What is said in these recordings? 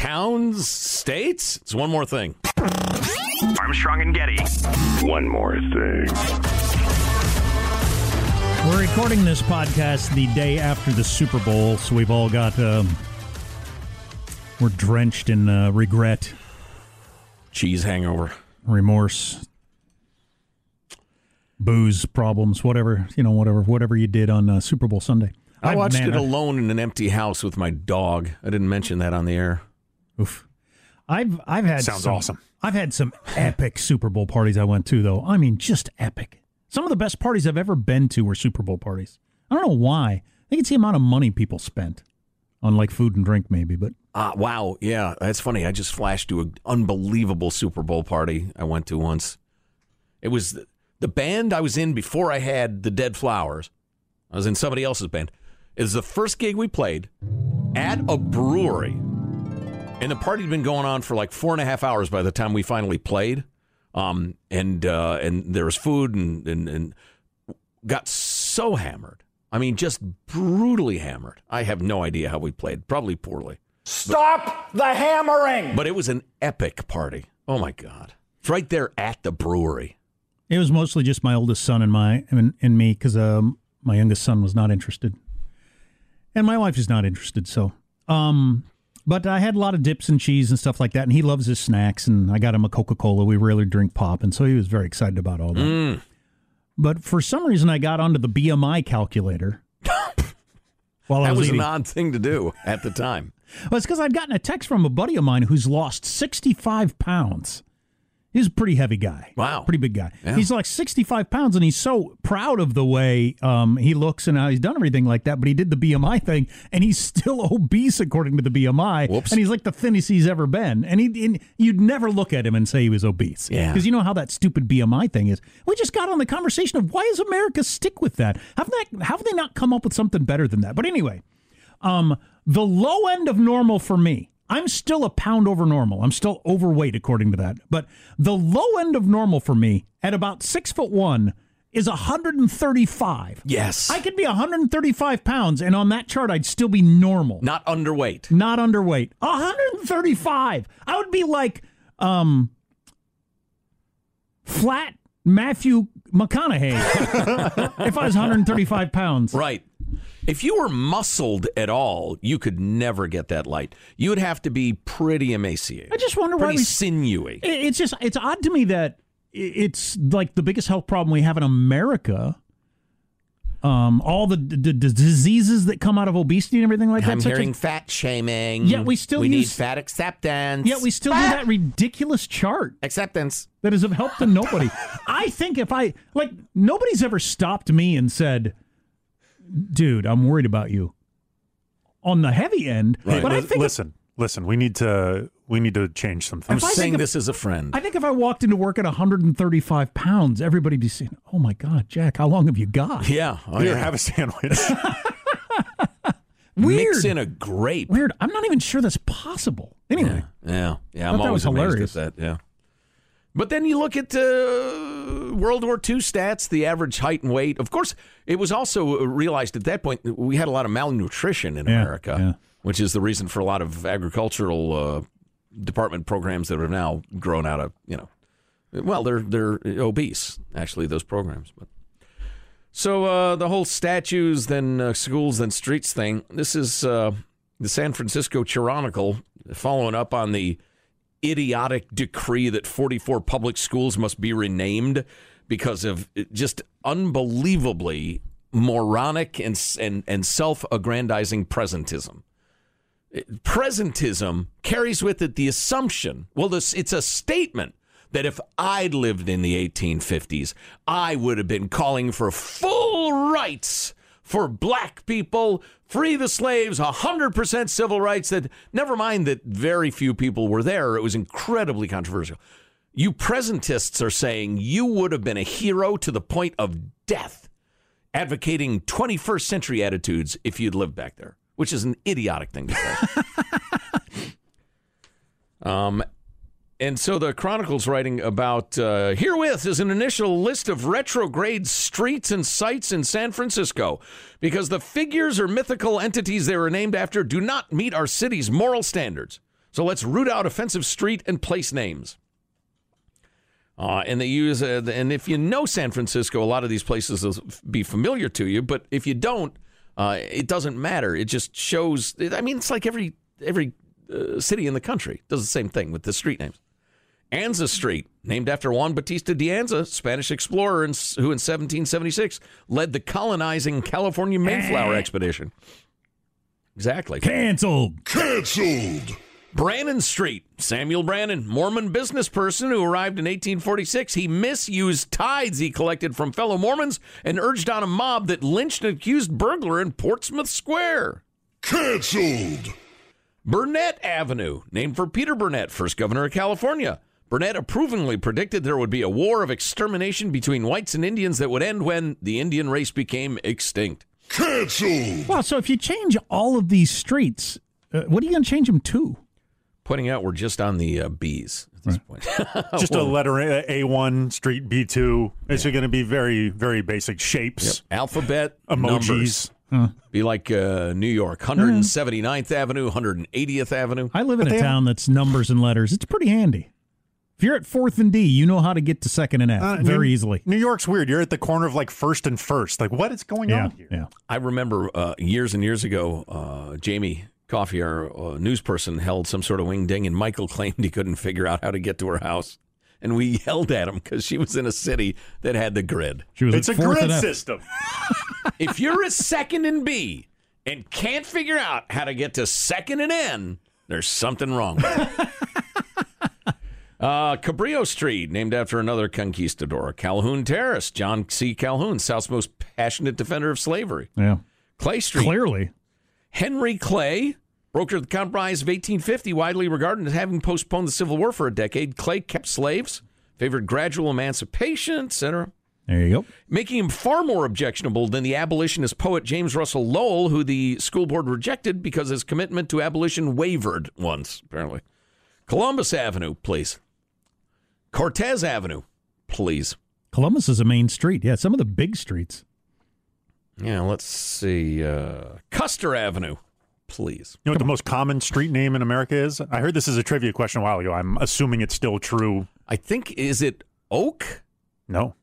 towns, states. It's one more thing. Armstrong and Getty. One more thing. We're recording this podcast the day after the Super Bowl, so we've all got um, we're drenched in uh, regret, Cheese hangover. remorse, booze problems, whatever you know, whatever whatever you did on uh, Super Bowl Sunday. I watched man, it alone in an empty house with my dog. I didn't mention that on the air. Oof. I've I've had Sounds some- awesome. I've had some epic Super Bowl parties I went to though. I mean, just epic. Some of the best parties I've ever been to were Super Bowl parties. I don't know why. I think it's the amount of money people spent on like food and drink, maybe. But Ah, wow. Yeah, that's funny. I just flashed to an unbelievable Super Bowl party I went to once. It was the, the band I was in before I had the Dead Flowers. I was in somebody else's band. It was the first gig we played at a brewery. And the party had been going on for like four and a half hours by the time we finally played. Um, and uh, and there was food and, and, and got so hammered. I mean, just brutally hammered. I have no idea how we played. Probably poorly. Stop the hammering! But it was an epic party. Oh my god! It's right there at the brewery. it was mostly just my oldest son and my and, and me because um, my youngest son was not interested, and my wife is not interested. So, um, but I had a lot of dips and cheese and stuff like that, and he loves his snacks. And I got him a Coca Cola. We rarely drink pop, and so he was very excited about all that. Mm. But for some reason, I got onto the BMI calculator. while I That was, was an odd thing to do at the time. Well, it's because I'd gotten a text from a buddy of mine who's lost 65 pounds. He's a pretty heavy guy. Wow. Pretty big guy. Yeah. He's like 65 pounds, and he's so proud of the way um, he looks and how he's done everything like that. But he did the BMI thing, and he's still obese according to the BMI. Whoops. And he's like the thinnest he's ever been. And, he, and you'd never look at him and say he was obese. Yeah. Because you know how that stupid BMI thing is. We just got on the conversation of why does America stick with that? Have, that, have they not come up with something better than that? But anyway, um, the low end of normal for me. I'm still a pound over normal. I'm still overweight according to that. But the low end of normal for me at about six foot one is 135. Yes. I could be 135 pounds, and on that chart, I'd still be normal, Not underweight. not underweight. 135. I would be like um, flat Matthew McConaughey if I was 135 pounds. Right. If you were muscled at all, you could never get that light. You would have to be pretty emaciated. I just wonder why pretty we sinewy. It- It's just it's odd to me that it's like the biggest health problem we have in America. Um, all the, the, the diseases that come out of obesity and everything like that. I'm hearing as- fat shaming. Yeah, we still we need fat acceptance. yeah, we still do that ridiculous chart acceptance. that is of help to nobody. I think if I like, nobody's ever stopped me and said, "Dude, I'm worried about you." On the heavy end, but I Li- think listen, listen. We need to we need to change some I'm If I things. think saying of- this as a friend. I think if I walked into work at 135 pounds, everybody'd be saying, "Oh my God, Jack, how long have you got?" yeah. Oh, Here, yeah. have a sandwich. Weird. Mix in a grape. Weird. I'm not even sure that's possible. Anyway, Yeah, yeah. Thought I'm that always was amazed hilarious. at that. Yeah. But then you look at uh, World War II stats, the average height and weight. Of course, it was also realized at that point we had a lot of malnutrition in Yeah, America, yeah. which is the reason for a lot of agricultural uh, department programs that have now grown out of you know, well, they're they're obese actually those programs, but. So uh, the whole statues, then uh, schools, then streets thing. This is uh, the San Francisco Chronicle following up on the idiotic decree that 44 public schools must be renamed because of just unbelievably moronic and and, and self-aggrandizing presentism. Presentism carries with it the assumption, well, this it's a statement that if I'd lived in the 1850s, I would have been calling for full rights for black people, free the slaves, 100% civil rights. That never mind that very few people were there. It was incredibly controversial. You presentists are saying you would have been a hero to the point of death, advocating 21st century attitudes if you'd lived back there, which is an idiotic thing to say. um, and so the Chronicle's writing about uh, herewith is an initial list of retrograde streets and sites in San Francisco because the figures or mythical entities they were named after do not meet our city's moral standards. So let's root out offensive street and place names. Uh, and they use, uh, and if you know San Francisco, a lot of these places will be familiar to you. But if you don't, uh, it doesn't matter. It just shows. I mean, it's like every every uh, city in the country does the same thing with the street names. Anza Street, named after Juan Bautista de Anza, Spanish explorer in, who in 1776 led the colonizing California Mayflower expedition. Exactly. canceled. Canceled. Brannan Street, Samuel Brannan, Mormon business person who arrived in 1846. He misused tithes he collected from fellow Mormons and urged on a mob that lynched an accused burglar in Portsmouth Square. Cancelled. Burnett Avenue, named for Peter Burnett, first governor of California. Burnett approvingly predicted there would be a war of extermination between whites and Indians that would end when the Indian race became extinct. Cancelled. Well, so if you change all of these streets, uh, what are you going to change them to? Pointing out we're just on the uh, B's at this point. Just a letter A one, street B two. It's going to be very very basic shapes, Alphabet, emojis. numbers. Be like uh, New York, 179th Avenue, 180th Avenue. I live in But a they town that's numbers and letters. It's pretty handy. If you're at Fourth and D, you know how to get to Second and F Uh, very New- easily. New York's weird. You're at the corner of like first and first. Like what is going Yeah, on here? yeah. I remember uh, years and years ago, uh, Jamie Coffey, our uh, news person, held some sort of wing ding, and Michael claimed he couldn't figure out how to get to her house. And we yelled at him because she was in a city that had the grid. She was It's a grid system. If you're a second and B and can't figure out how to get to second and N, there's something wrong. uh, Cabrillo Street, named after another conquistador. Calhoun Terrace, John C. Calhoun, South's most passionate defender of slavery. Yeah, Clay Street, clearly. Henry Clay, broker of the Compromise of 1850, widely regarded as having postponed the Civil War for a decade. Clay kept slaves, favored gradual emancipation, etc There you go. making him far more objectionable than the abolitionist poet James Russell Lowell, who the school board rejected because his commitment to abolition wavered once, apparently. Columbus Avenue, please. Cortez Avenue, please. Columbus is a main street. Yeah, some of the big streets. Yeah, let's see. Uh, Custer Avenue, please. You know what the most common street name in America is? I heard this is a trivia question a while ago. I'm assuming it's still true. I think, is it Oak? No.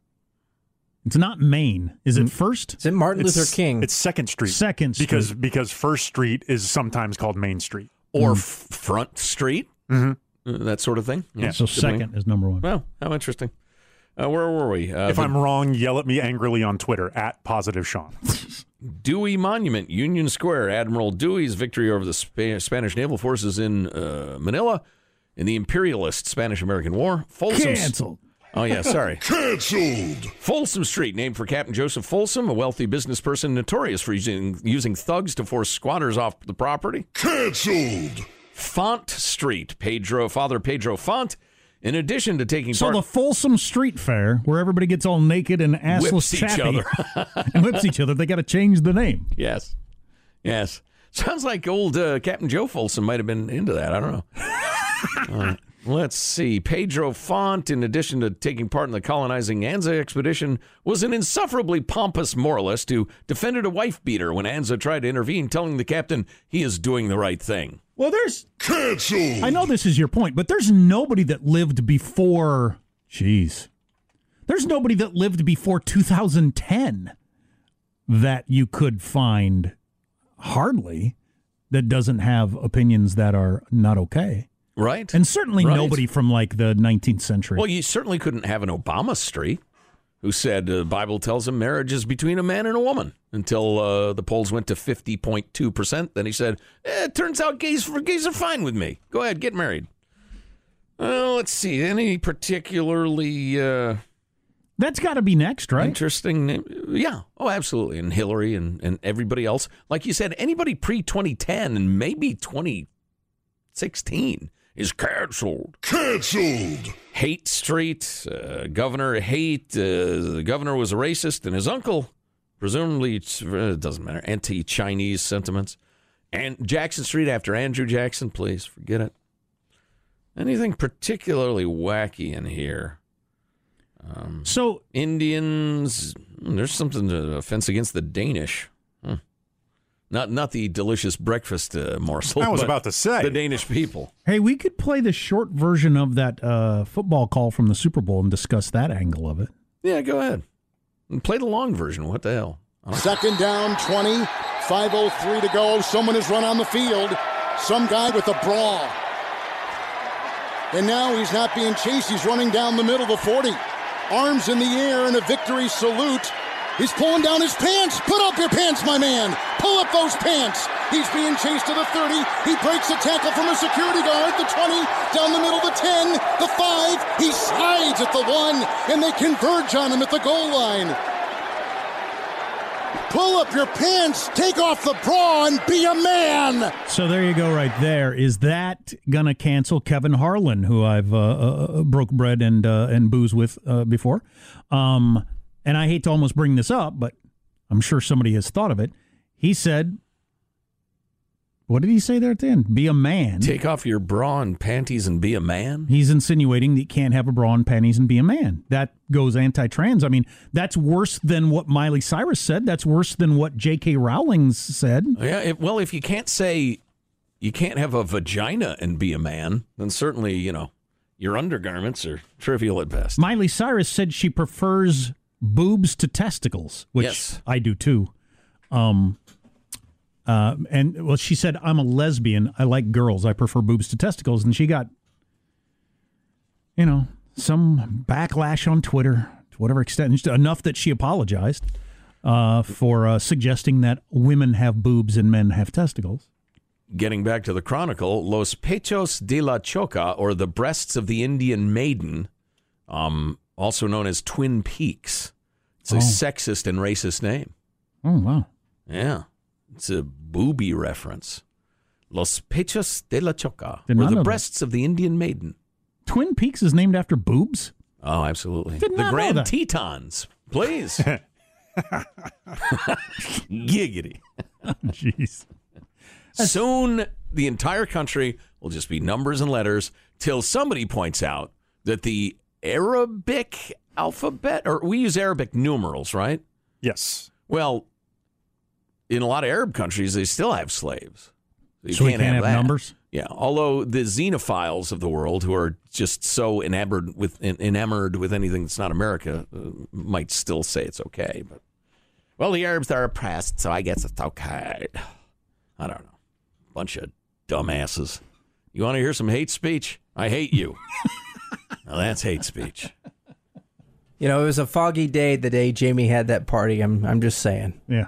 It's not Main. Is it First? Is it Martin It's, Luther King? It's Second Street. Second Street. Because because First Street is sometimes called Main Street. Or F- Front Street? Mm-hmm. That sort of thing? Yeah. so second is number one. Well, how interesting. Uh, where were we? Uh, If the I'm wrong, yell at me angrily on Twitter at Positive Sean. Dewey Monument, Union Square, Admiral Dewey's victory over the Spa- Spanish naval forces in uh, Manila in the imperialist Spanish-American War. Folsom, Canceled. Oh yeah, sorry. Cancelled. Folsom Street, named for Captain Joseph Folsom, a wealthy business person notorious for using, using thugs to force squatters off the property. Cancelled. Font Street, Pedro, Father Pedro Font, in addition to taking So part the Folsom Street Fair, where everybody gets all naked and assless chappy other. and whips each other, they got to change the name. Yes. Yes. Sounds like old uh, Captain Joe Folsom might have been into that. I don't know. All right. Let's see. Pedro Font, in addition to taking part in the colonizing Anza expedition, was an insufferably pompous moralist who defended a wife beater when Anza tried to intervene, telling the captain he is doing the right thing. Well, there's Cancelled. I know this is your point, but there's nobody that lived before. Jeez. There's nobody that lived before 2010 that you could find hardly that doesn't have opinions that are not okay. Right? And certainly Right. nobody from like the 19th century. Well, you certainly couldn't have an Obama Street who said uh, the Bible tells him marriage is between a man and a woman until uh, the polls went to 50.2%. Then he said, eh, it turns out gays, gays are fine with me. Go ahead, get married. Uh, let's see. Any particularly uh, That's got to be next, right? interesting name? Yeah. Oh, absolutely. And Hillary and, and everybody else. Like you said, anybody pre 2010 and maybe 2016 is canceled. Cancelled. Haight Street, uh, Governor Haight. Uh, the governor was a racist, and his uncle, presumably, uh, it doesn't matter, anti Chinese sentiments. And Jackson Street after Andrew Jackson, please forget it. Anything particularly wacky in here? So Indians, hmm, there's something to offense against the Danish. Not not the delicious breakfast uh, morsel. I was but about to say. the Danish people. Hey, we could play the short version of that uh, football call from the Super Bowl and discuss that angle of it. Yeah, go ahead. And play the long version. What the hell? Second down, 20, 5.03 to go. Someone has run on the field. Some guy with a brawl. And now he's not being chased. He's running down the middle of the 40. Arms in the air in a victory salute. He's pulling down his pants. Put up your pants, my man. Pull up those pants. He's being chased to the 30. He breaks a tackle from a security guard. The 20, down the middle, the 10, the 5. He slides at the 1, and they converge on him at the goal line. Pull up your pants, take off the bra, and be a man. So there you go, right there. Is that gonna cancel Kevin Harlan, who I've uh, uh, broke bread and uh, and booze with uh, before? Um, and I hate to almost bring this up, but I'm sure somebody has thought of it. He said, "What did he say there at the end? Be a man." Take off your bra and panties and be a man. He's insinuating that you can't have a bra and panties and be a man. That goes anti-trans. I mean, that's worse than what Miley Cyrus said. That's worse than what J.K. Rowling said. Yeah. If, well, if you can't say you can't have a vagina and be a man, then certainly you know your undergarments are trivial at best. Miley Cyrus said she prefers boobs to testicles, which Yes. I do too. Um, uh, and well, she said I'm a lesbian. I like girls. I prefer boobs to testicles, and she got, you know, some backlash on Twitter to whatever extent, enough that she apologized uh, for uh, suggesting that women have boobs and men have testicles. Getting back to the Chronicle, Los Pechos de la Chola, or the breasts of the Indian maiden, um, also known as Twin Peaks. It's a Oh. sexist and racist name. Oh wow! Yeah, it's a booby reference. Los Pechos de la Chola, Did or not the that. breasts of the Indian maiden. Twin Peaks is named after boobs. Oh, absolutely. Did the not know Grand that. Tetons, please. Giggity. Jeez. Soon, the entire country will just be numbers and letters till somebody points out that the Arabic alphabet, or we use Arabic numerals, right? Yes. Well, in a lot of Arab countries, they still have slaves. You So we can't have that. numbers? Yeah, although the xenophiles of the world, who are just so enamored with enamored with anything that's not America, uh, might still say it's okay. But well, the Arabs are oppressed, so I guess it's okay. I don't know. Bunch of dumbasses. You want to hear some hate speech? I hate you. now that's hate speech. You know, it was a foggy day the day Jamie had that party. I'm I'm just saying. Yeah.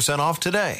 off today.